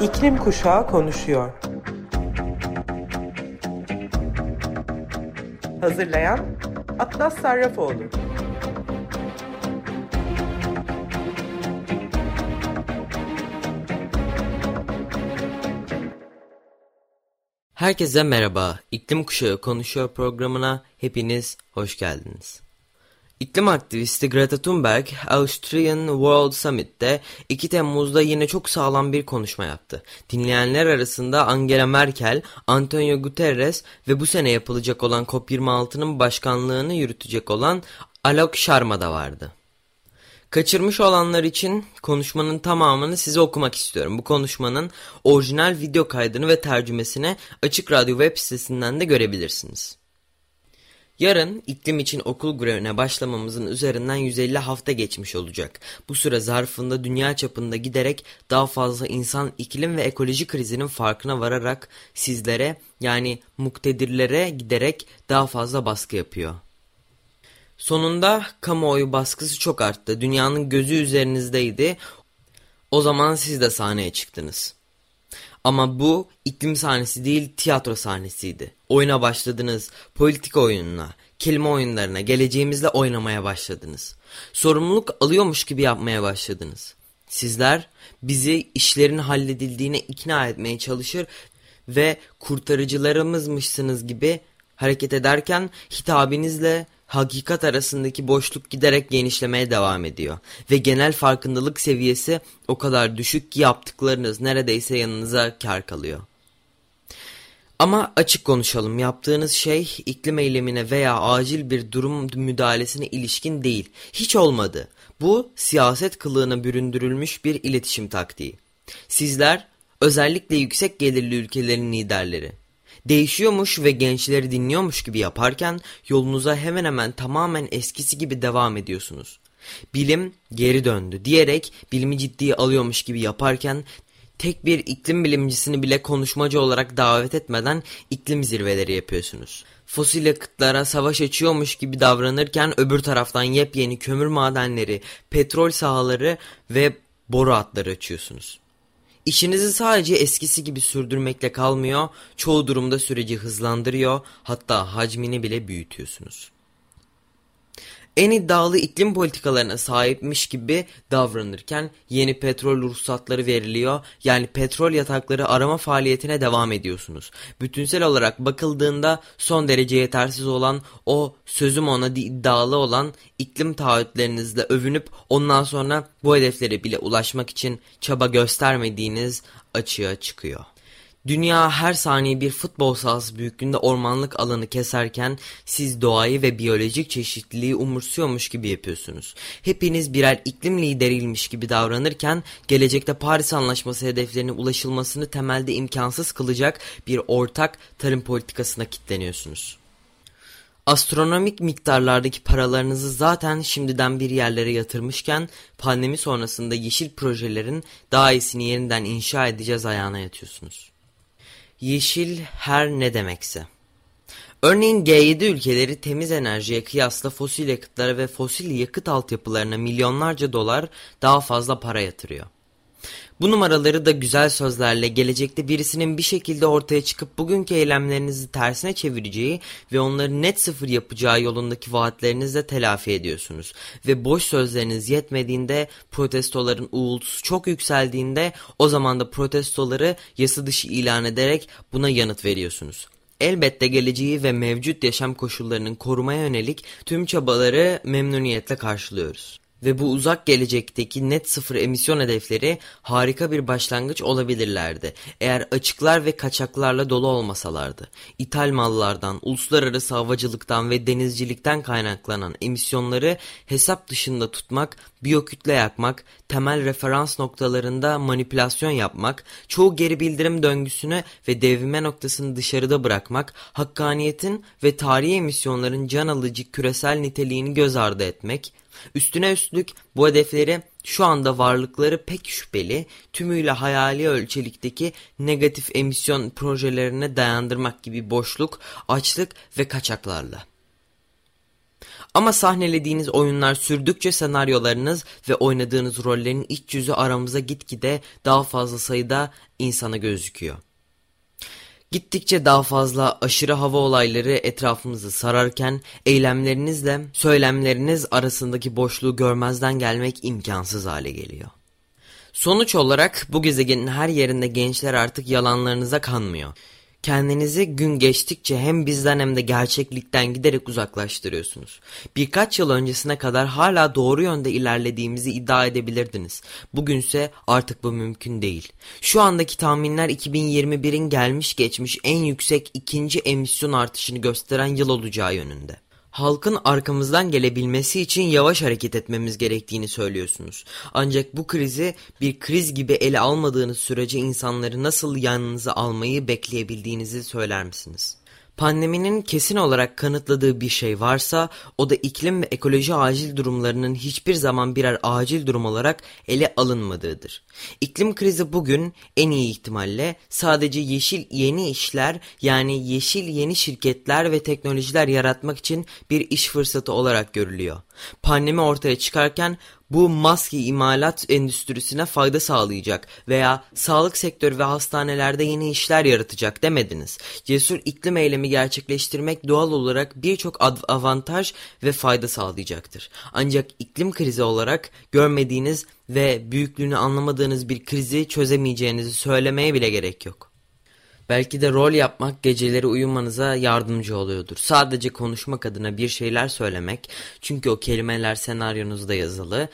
İklim Kuşağı konuşuyor. Hazırlayan Atlas Sarrafoğlu. Herkese merhaba. İklim Kuşağı Konuşuyor programına hepiniz hoş geldiniz. İklim aktivisti Greta Thunberg, Austrian World Summit'te 2 Temmuz'da yine çok sağlam bir konuşma yaptı. Dinleyenler arasında Angela Merkel, Antonio Guterres ve bu sene yapılacak olan COP26'nın başkanlığını yürütecek olan Alok Sharma da vardı. Kaçırmış olanlar için konuşmanın tamamını size okumak istiyorum. Bu konuşmanın orijinal video kaydını ve tercümesini Açık Radyo web sitesinden de görebilirsiniz. Yarın iklim için okul grevine başlamamızın üzerinden 150 hafta geçmiş olacak. Bu süre zarfında dünya çapında giderek daha fazla insan iklim ve ekoloji krizinin farkına vararak sizlere yani muktedirlere giderek daha fazla baskı yapıyor. Sonunda kamuoyu baskısı çok arttı. Dünyanın gözü üzerinizdeydi. O zaman siz de sahneye çıktınız. Ama bu iklim sahnesi değil tiyatro sahnesiydi. Oyuna başladınız, politika oyununa, kelime oyunlarına, geleceğimizle oynamaya başladınız. Sorumluluk alıyormuş gibi yapmaya başladınız. Sizler bizi işlerin halledildiğine ikna etmeye çalışır ve kurtarıcılarımızmışsınız gibi hareket ederken hitabinizle hakikat arasındaki boşluk giderek genişlemeye devam ediyor. Ve genel farkındalık seviyesi o kadar düşük ki yaptıklarınız neredeyse yanınıza kar kalıyor. Ama açık konuşalım yaptığınız şey iklim eylemine veya acil bir durum müdahalesine ilişkin değil. Hiç olmadı. Bu siyaset kılığına büründürülmüş bir iletişim taktiği. Sizler özellikle yüksek gelirli ülkelerin liderleri değişiyormuş ve gençleri dinliyormuş gibi yaparken yolunuza hemen hemen tamamen eskisi gibi devam ediyorsunuz. Bilim geri döndü diyerek bilimi ciddiye alıyormuş gibi yaparken tek bir iklim bilimcisini bile konuşmacı olarak davet etmeden iklim zirveleri yapıyorsunuz. Fosil yakıtlara savaş açıyormuş gibi davranırken öbür taraftan yepyeni kömür madenleri, petrol sahaları ve boru hatları açıyorsunuz. İşinizi sadece eskisi gibi sürdürmekle kalmıyor, çoğu durumda süreci hızlandırıyor, hatta hacmini bile büyütüyorsunuz en iddialı iklim politikalarına sahipmiş gibi davranırken yeni petrol ruhsatları veriliyor. Yani petrol yatakları arama faaliyetine devam ediyorsunuz. Bütünsel olarak bakıldığında son derece yetersiz olan o sözüm ona iddialı olan iklim taahhütlerinizle övünüp ondan sonra bu hedeflere bile ulaşmak için çaba göstermediğiniz açığa çıkıyor. Dünya her saniye bir futbol sahası büyüklüğünde ormanlık alanı keserken siz doğayı ve biyolojik çeşitliliği umursuyormuş gibi yapıyorsunuz. Hepiniz birer iklim lideriymiş gibi davranırken gelecekte Paris Anlaşması hedeflerine ulaşılmasını temelde imkansız kılacak bir ortak tarım politikasına kitleniyorsunuz. Astronomik miktarlardaki paralarınızı zaten şimdiden bir yerlere yatırmışken pandemi sonrasında yeşil projelerin daha iyisini yeniden inşa edeceğiz ayağına yatıyorsunuz. Yeşil her ne demekse. Örneğin G7 ülkeleri temiz enerjiye kıyasla fosil yakıtlara ve fosil yakıt altyapılarına milyonlarca dolar daha fazla para yatırıyor. Bu numaraları da güzel sözlerle gelecekte birisinin bir şekilde ortaya çıkıp bugünkü eylemlerinizi tersine çevireceği ve onları net sıfır yapacağı yolundaki vaatlerinizle telafi ediyorsunuz. Ve boş sözleriniz yetmediğinde protestoların uğultusu çok yükseldiğinde o zaman da protestoları yasa dışı ilan ederek buna yanıt veriyorsunuz. Elbette geleceği ve mevcut yaşam koşullarının korumaya yönelik tüm çabaları memnuniyetle karşılıyoruz ve bu uzak gelecekteki net sıfır emisyon hedefleri harika bir başlangıç olabilirlerdi. Eğer açıklar ve kaçaklarla dolu olmasalardı. İthal mallardan, uluslararası havacılıktan ve denizcilikten kaynaklanan emisyonları hesap dışında tutmak, biyokütle yakmak, temel referans noktalarında manipülasyon yapmak, çoğu geri bildirim döngüsünü ve devrime noktasını dışarıda bırakmak, hakkaniyetin ve tarihi emisyonların can alıcı küresel niteliğini göz ardı etmek, Üstüne üstlük bu hedefleri şu anda varlıkları pek şüpheli, tümüyle hayali ölçelikteki negatif emisyon projelerine dayandırmak gibi boşluk, açlık ve kaçaklarla. Ama sahnelediğiniz oyunlar sürdükçe senaryolarınız ve oynadığınız rollerin iç yüzü aramıza gitgide daha fazla sayıda insana gözüküyor. Gittikçe daha fazla aşırı hava olayları etrafımızı sararken eylemlerinizle söylemleriniz arasındaki boşluğu görmezden gelmek imkansız hale geliyor. Sonuç olarak bu gezegenin her yerinde gençler artık yalanlarınıza kanmıyor. Kendinizi gün geçtikçe hem bizden hem de gerçeklikten giderek uzaklaştırıyorsunuz. Birkaç yıl öncesine kadar hala doğru yönde ilerlediğimizi iddia edebilirdiniz. Bugünse artık bu mümkün değil. Şu andaki tahminler 2021'in gelmiş geçmiş en yüksek ikinci emisyon artışını gösteren yıl olacağı yönünde. Halkın arkamızdan gelebilmesi için yavaş hareket etmemiz gerektiğini söylüyorsunuz. Ancak bu krizi bir kriz gibi ele almadığınız sürece insanları nasıl yanınıza almayı bekleyebildiğinizi söyler misiniz? Pandeminin kesin olarak kanıtladığı bir şey varsa o da iklim ve ekoloji acil durumlarının hiçbir zaman birer acil durum olarak ele alınmadığıdır. İklim krizi bugün en iyi ihtimalle sadece yeşil yeni işler yani yeşil yeni şirketler ve teknolojiler yaratmak için bir iş fırsatı olarak görülüyor. Pandemi ortaya çıkarken bu maske imalat endüstrisine fayda sağlayacak veya sağlık sektörü ve hastanelerde yeni işler yaratacak demediniz. Cesur iklim eylemi gerçekleştirmek doğal olarak birçok avantaj ve fayda sağlayacaktır. Ancak iklim krizi olarak görmediğiniz ve büyüklüğünü anlamadığınız bir krizi çözemeyeceğinizi söylemeye bile gerek yok. Belki de rol yapmak geceleri uyumanıza yardımcı oluyordur. Sadece konuşmak adına bir şeyler söylemek. Çünkü o kelimeler senaryonuzda yazılı.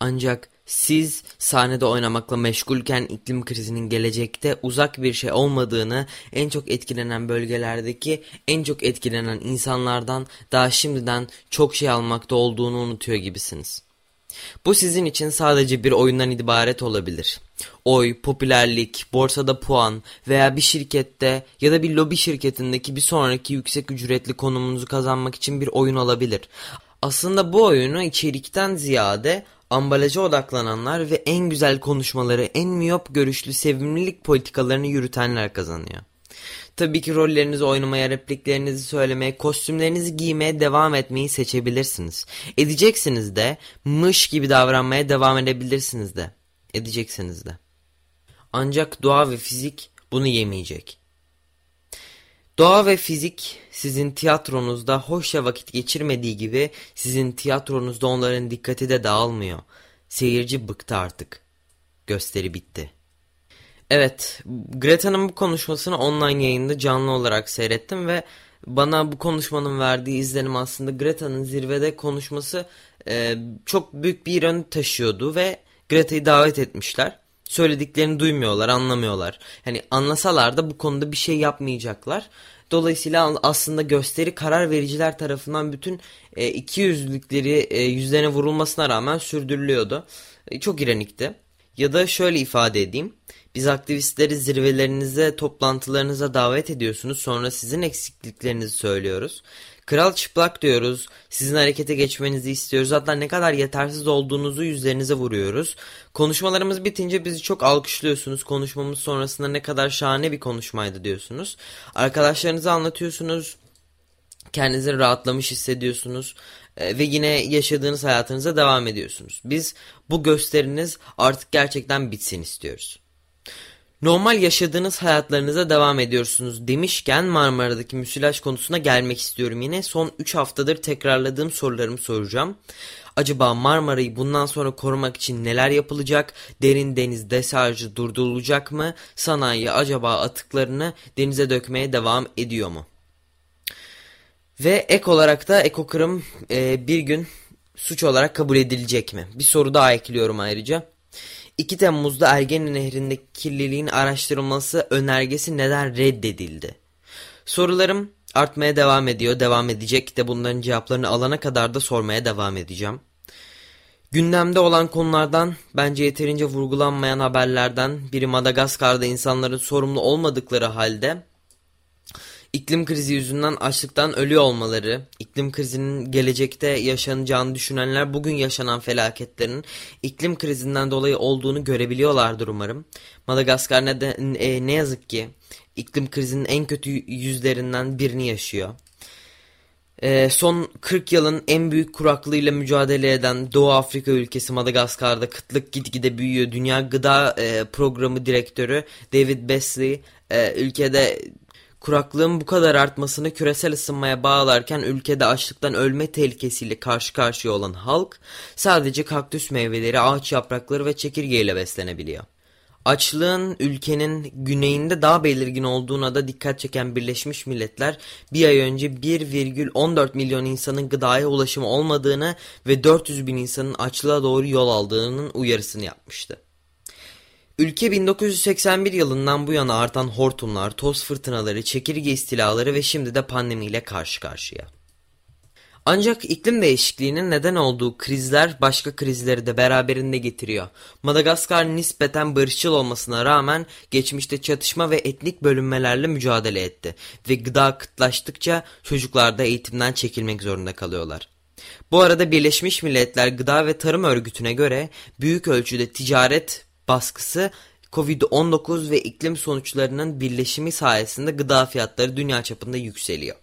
Ancak siz sahnede oynamakla meşgulken iklim krizinin gelecekte uzak bir şey olmadığını, en çok etkilenen bölgelerdeki en çok etkilenen insanlardan daha şimdiden çok şey almakta olduğunu unutuyor gibisiniz. Bu sizin için sadece bir oyundan ibaret olabilir. Oy, popülerlik, borsada puan veya bir şirkette ya da bir lobi şirketindeki bir sonraki yüksek ücretli konumunuzu kazanmak için bir oyun olabilir. Aslında bu oyunu içerikten ziyade ambalaja odaklananlar ve en güzel konuşmaları, en miyop görüşlü sevimlilik politikalarını yürütenler kazanıyor. Tabii ki rollerinizi oynamaya, repliklerinizi söylemeye, kostümlerinizi giymeye devam etmeyi seçebilirsiniz. Edeceksiniz de, mış gibi davranmaya devam edebilirsiniz de. Edeceksiniz de. Ancak doğa ve fizik bunu yemeyecek. Doğa ve fizik sizin tiyatronuzda hoşça vakit geçirmediği gibi sizin tiyatronuzda onların dikkati de dağılmıyor. Seyirci bıktı artık. Gösteri bitti. Evet, Greta'nın bu konuşmasını online yayında canlı olarak seyrettim ve bana bu konuşmanın verdiği izlenim aslında Greta'nın zirvede konuşması e, çok büyük bir ön taşıyordu ve Greta'yı davet etmişler. Söylediklerini duymuyorlar, anlamıyorlar. Hani anlasalar da bu konuda bir şey yapmayacaklar. Dolayısıyla aslında gösteri karar vericiler tarafından bütün e, iki yüzlükleri e, yüzlerine vurulmasına rağmen sürdürülüyordu. E, çok ironikti. Ya da şöyle ifade edeyim. Biz aktivistleri zirvelerinize, toplantılarınıza davet ediyorsunuz. Sonra sizin eksikliklerinizi söylüyoruz. Kral çıplak diyoruz. Sizin harekete geçmenizi istiyoruz. Hatta ne kadar yetersiz olduğunuzu yüzlerinize vuruyoruz. Konuşmalarımız bitince bizi çok alkışlıyorsunuz. Konuşmamız sonrasında ne kadar şahane bir konuşmaydı diyorsunuz. Arkadaşlarınıza anlatıyorsunuz. Kendinizi rahatlamış hissediyorsunuz e, ve yine yaşadığınız hayatınıza devam ediyorsunuz. Biz bu gösteriniz artık gerçekten bitsin istiyoruz. Normal yaşadığınız hayatlarınıza devam ediyorsunuz demişken Marmara'daki müsilaj konusuna gelmek istiyorum yine. Son 3 haftadır tekrarladığım sorularımı soracağım. Acaba Marmara'yı bundan sonra korumak için neler yapılacak? Derin deniz desarjı durdurulacak mı? Sanayi acaba atıklarını denize dökmeye devam ediyor mu? Ve ek olarak da ekokırım e, bir gün suç olarak kabul edilecek mi? Bir soru daha ekliyorum ayrıca. 2 Temmuz'da Ergene Nehri'ndeki kirliliğin araştırılması önergesi neden reddedildi? Sorularım artmaya devam ediyor, devam edecek de bunların cevaplarını alana kadar da sormaya devam edeceğim. Gündemde olan konulardan bence yeterince vurgulanmayan haberlerden biri Madagaskar'da insanların sorumlu olmadıkları halde iklim krizi yüzünden açlıktan ölüyor olmaları, iklim krizinin gelecekte yaşanacağını düşünenler bugün yaşanan felaketlerin iklim krizinden dolayı olduğunu görebiliyorlardır umarım. Madagaskar ne, de, e, ne yazık ki iklim krizinin en kötü yüzlerinden birini yaşıyor. Ee, son 40 yılın en büyük kuraklığıyla mücadele eden Doğu Afrika ülkesi Madagaskar'da kıtlık gitgide büyüyor. Dünya Gıda e, Programı Direktörü David Beasley e, ülkede kuraklığın bu kadar artmasını küresel ısınmaya bağlarken ülkede açlıktan ölme tehlikesiyle karşı karşıya olan halk sadece kaktüs meyveleri, ağaç yaprakları ve çekirgeyle beslenebiliyor. Açlığın ülkenin güneyinde daha belirgin olduğuna da dikkat çeken Birleşmiş Milletler bir ay önce 1,14 milyon insanın gıdaya ulaşımı olmadığını ve 400 bin insanın açlığa doğru yol aldığının uyarısını yapmıştı. Ülke 1981 yılından bu yana artan hortumlar, toz fırtınaları, çekirge istilaları ve şimdi de pandemiyle karşı karşıya. Ancak iklim değişikliğinin neden olduğu krizler başka krizleri de beraberinde getiriyor. Madagaskar nispeten barışçıl olmasına rağmen geçmişte çatışma ve etnik bölünmelerle mücadele etti ve gıda kıtlaştıkça çocuklar da eğitimden çekilmek zorunda kalıyorlar. Bu arada Birleşmiş Milletler Gıda ve Tarım Örgütü'ne göre büyük ölçüde ticaret baskısı Covid-19 ve iklim sonuçlarının birleşimi sayesinde gıda fiyatları dünya çapında yükseliyor.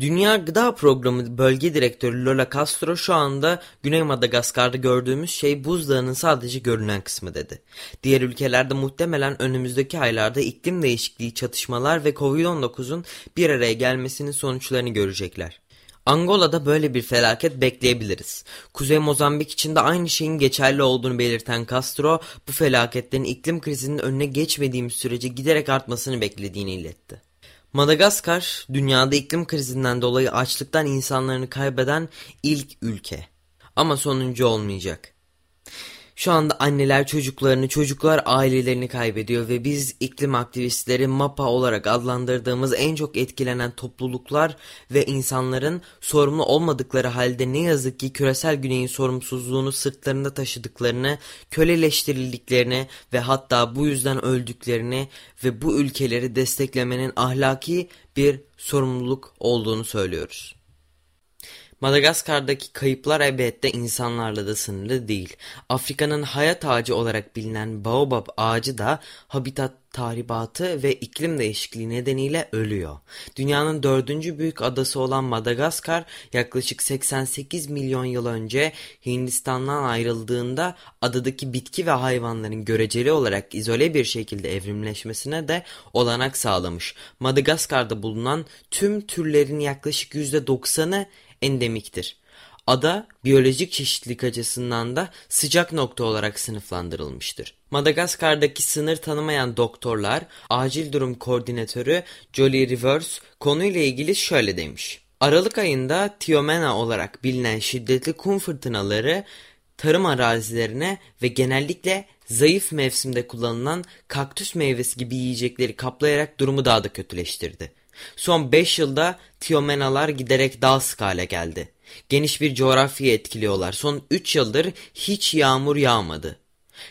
Dünya Gıda Programı Bölge Direktörü Lola Castro şu anda Güney Madagaskar'da gördüğümüz şey buzdağının sadece görünen kısmı dedi. Diğer ülkelerde muhtemelen önümüzdeki aylarda iklim değişikliği çatışmalar ve Covid-19'un bir araya gelmesinin sonuçlarını görecekler. Angola'da böyle bir felaket bekleyebiliriz. Kuzey Mozambik için de aynı şeyin geçerli olduğunu belirten Castro, bu felaketlerin iklim krizinin önüne geçmediğimiz sürece giderek artmasını beklediğini iletti. Madagaskar, dünyada iklim krizinden dolayı açlıktan insanlarını kaybeden ilk ülke. Ama sonuncu olmayacak. Şu anda anneler çocuklarını, çocuklar ailelerini kaybediyor ve biz iklim aktivistleri MAPA olarak adlandırdığımız en çok etkilenen topluluklar ve insanların sorumlu olmadıkları halde ne yazık ki küresel güneyin sorumsuzluğunu sırtlarında taşıdıklarını, köleleştirildiklerini ve hatta bu yüzden öldüklerini ve bu ülkeleri desteklemenin ahlaki bir sorumluluk olduğunu söylüyoruz. Madagaskar'daki kayıplar elbette insanlarla da sınırlı değil. Afrika'nın hayat ağacı olarak bilinen baobab ağacı da habitat tahribatı ve iklim değişikliği nedeniyle ölüyor. Dünyanın dördüncü büyük adası olan Madagaskar yaklaşık 88 milyon yıl önce Hindistan'dan ayrıldığında adadaki bitki ve hayvanların göreceli olarak izole bir şekilde evrimleşmesine de olanak sağlamış. Madagaskar'da bulunan tüm türlerin yaklaşık %90'ı endemiktir. Ada biyolojik çeşitlilik açısından da sıcak nokta olarak sınıflandırılmıştır. Madagaskar'daki sınır tanımayan doktorlar, acil durum koordinatörü Jolly Rivers konuyla ilgili şöyle demiş. Aralık ayında Tiomena olarak bilinen şiddetli kum fırtınaları tarım arazilerine ve genellikle zayıf mevsimde kullanılan kaktüs meyvesi gibi yiyecekleri kaplayarak durumu daha da kötüleştirdi. Son 5 yılda Tiomenalar giderek daha sık hale geldi. Geniş bir coğrafyayı etkiliyorlar. Son 3 yıldır hiç yağmur yağmadı.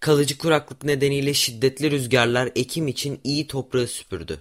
Kalıcı kuraklık nedeniyle şiddetli rüzgarlar ekim için iyi toprağı süpürdü.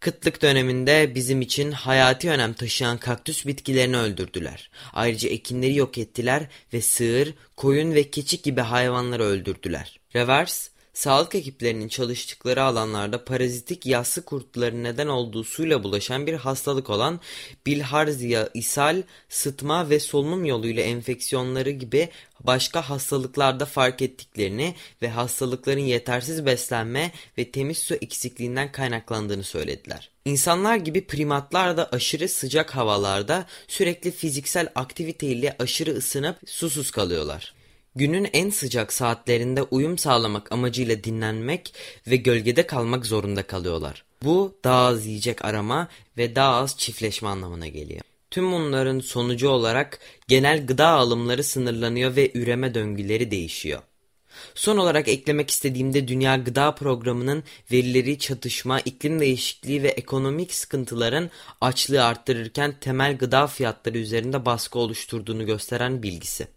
Kıtlık döneminde bizim için hayati önem taşıyan kaktüs bitkilerini öldürdüler. Ayrıca ekinleri yok ettiler ve sığır, koyun ve keçi gibi hayvanları öldürdüler. Revers, sağlık ekiplerinin çalıştıkları alanlarda parazitik yassı kurtların neden olduğu suyla bulaşan bir hastalık olan bilharzia, ishal, sıtma ve solunum yoluyla enfeksiyonları gibi başka hastalıklarda fark ettiklerini ve hastalıkların yetersiz beslenme ve temiz su eksikliğinden kaynaklandığını söylediler. İnsanlar gibi primatlar da aşırı sıcak havalarda sürekli fiziksel aktiviteyle aşırı ısınıp susuz kalıyorlar. Günün en sıcak saatlerinde uyum sağlamak amacıyla dinlenmek ve gölgede kalmak zorunda kalıyorlar. Bu daha az yiyecek arama ve daha az çiftleşme anlamına geliyor. Tüm bunların sonucu olarak genel gıda alımları sınırlanıyor ve üreme döngüleri değişiyor. Son olarak eklemek istediğimde Dünya Gıda Programı'nın verileri çatışma, iklim değişikliği ve ekonomik sıkıntıların açlığı arttırırken temel gıda fiyatları üzerinde baskı oluşturduğunu gösteren bilgisi.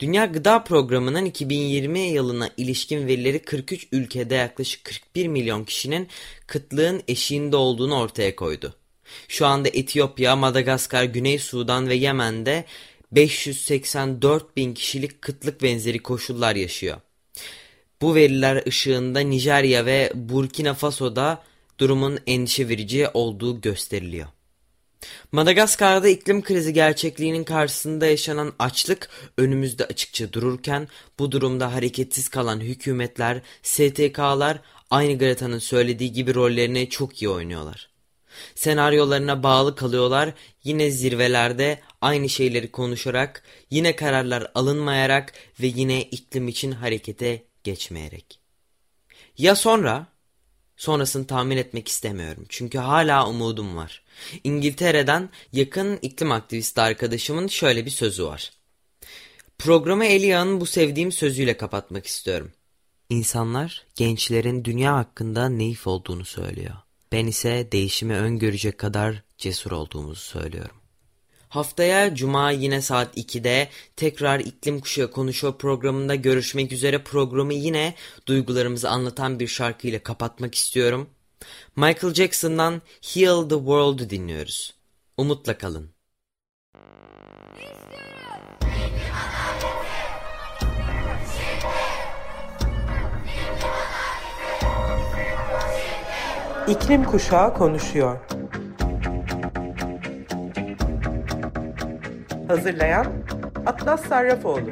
Dünya Gıda Programı'nın 2020 yılına ilişkin verileri 43 ülkede yaklaşık 41 milyon kişinin kıtlığın eşiğinde olduğunu ortaya koydu. Şu anda Etiyopya, Madagaskar, Güney Sudan ve Yemen'de 584 bin kişilik kıtlık benzeri koşullar yaşıyor. Bu veriler ışığında Nijerya ve Burkina Faso'da durumun endişe verici olduğu gösteriliyor. Madagaskar'da iklim krizi gerçekliğinin karşısında yaşanan açlık önümüzde açıkça dururken bu durumda hareketsiz kalan hükümetler, STK'lar aynı Greta'nın söylediği gibi rollerini çok iyi oynuyorlar. Senaryolarına bağlı kalıyorlar, yine zirvelerde aynı şeyleri konuşarak, yine kararlar alınmayarak ve yine iklim için harekete geçmeyerek. Ya sonra? Sonrasını tahmin etmek istemiyorum. Çünkü hala umudum var. İngiltere'den yakın iklim aktivisti arkadaşımın şöyle bir sözü var. Programı Elia'nın bu sevdiğim sözüyle kapatmak istiyorum. İnsanlar gençlerin dünya hakkında naif olduğunu söylüyor. Ben ise değişimi öngörecek kadar cesur olduğumuzu söylüyorum. Haftaya Cuma yine saat 2'de tekrar iklim kuşağı konuşuyor programında görüşmek üzere programı yine duygularımızı anlatan bir şarkıyla kapatmak istiyorum. Michael Jackson'dan Heal the World'u dinliyoruz. Umutla kalın. İklim Kuşağı konuşuyor. Hazırlayan Atlas Sarrafoğlu.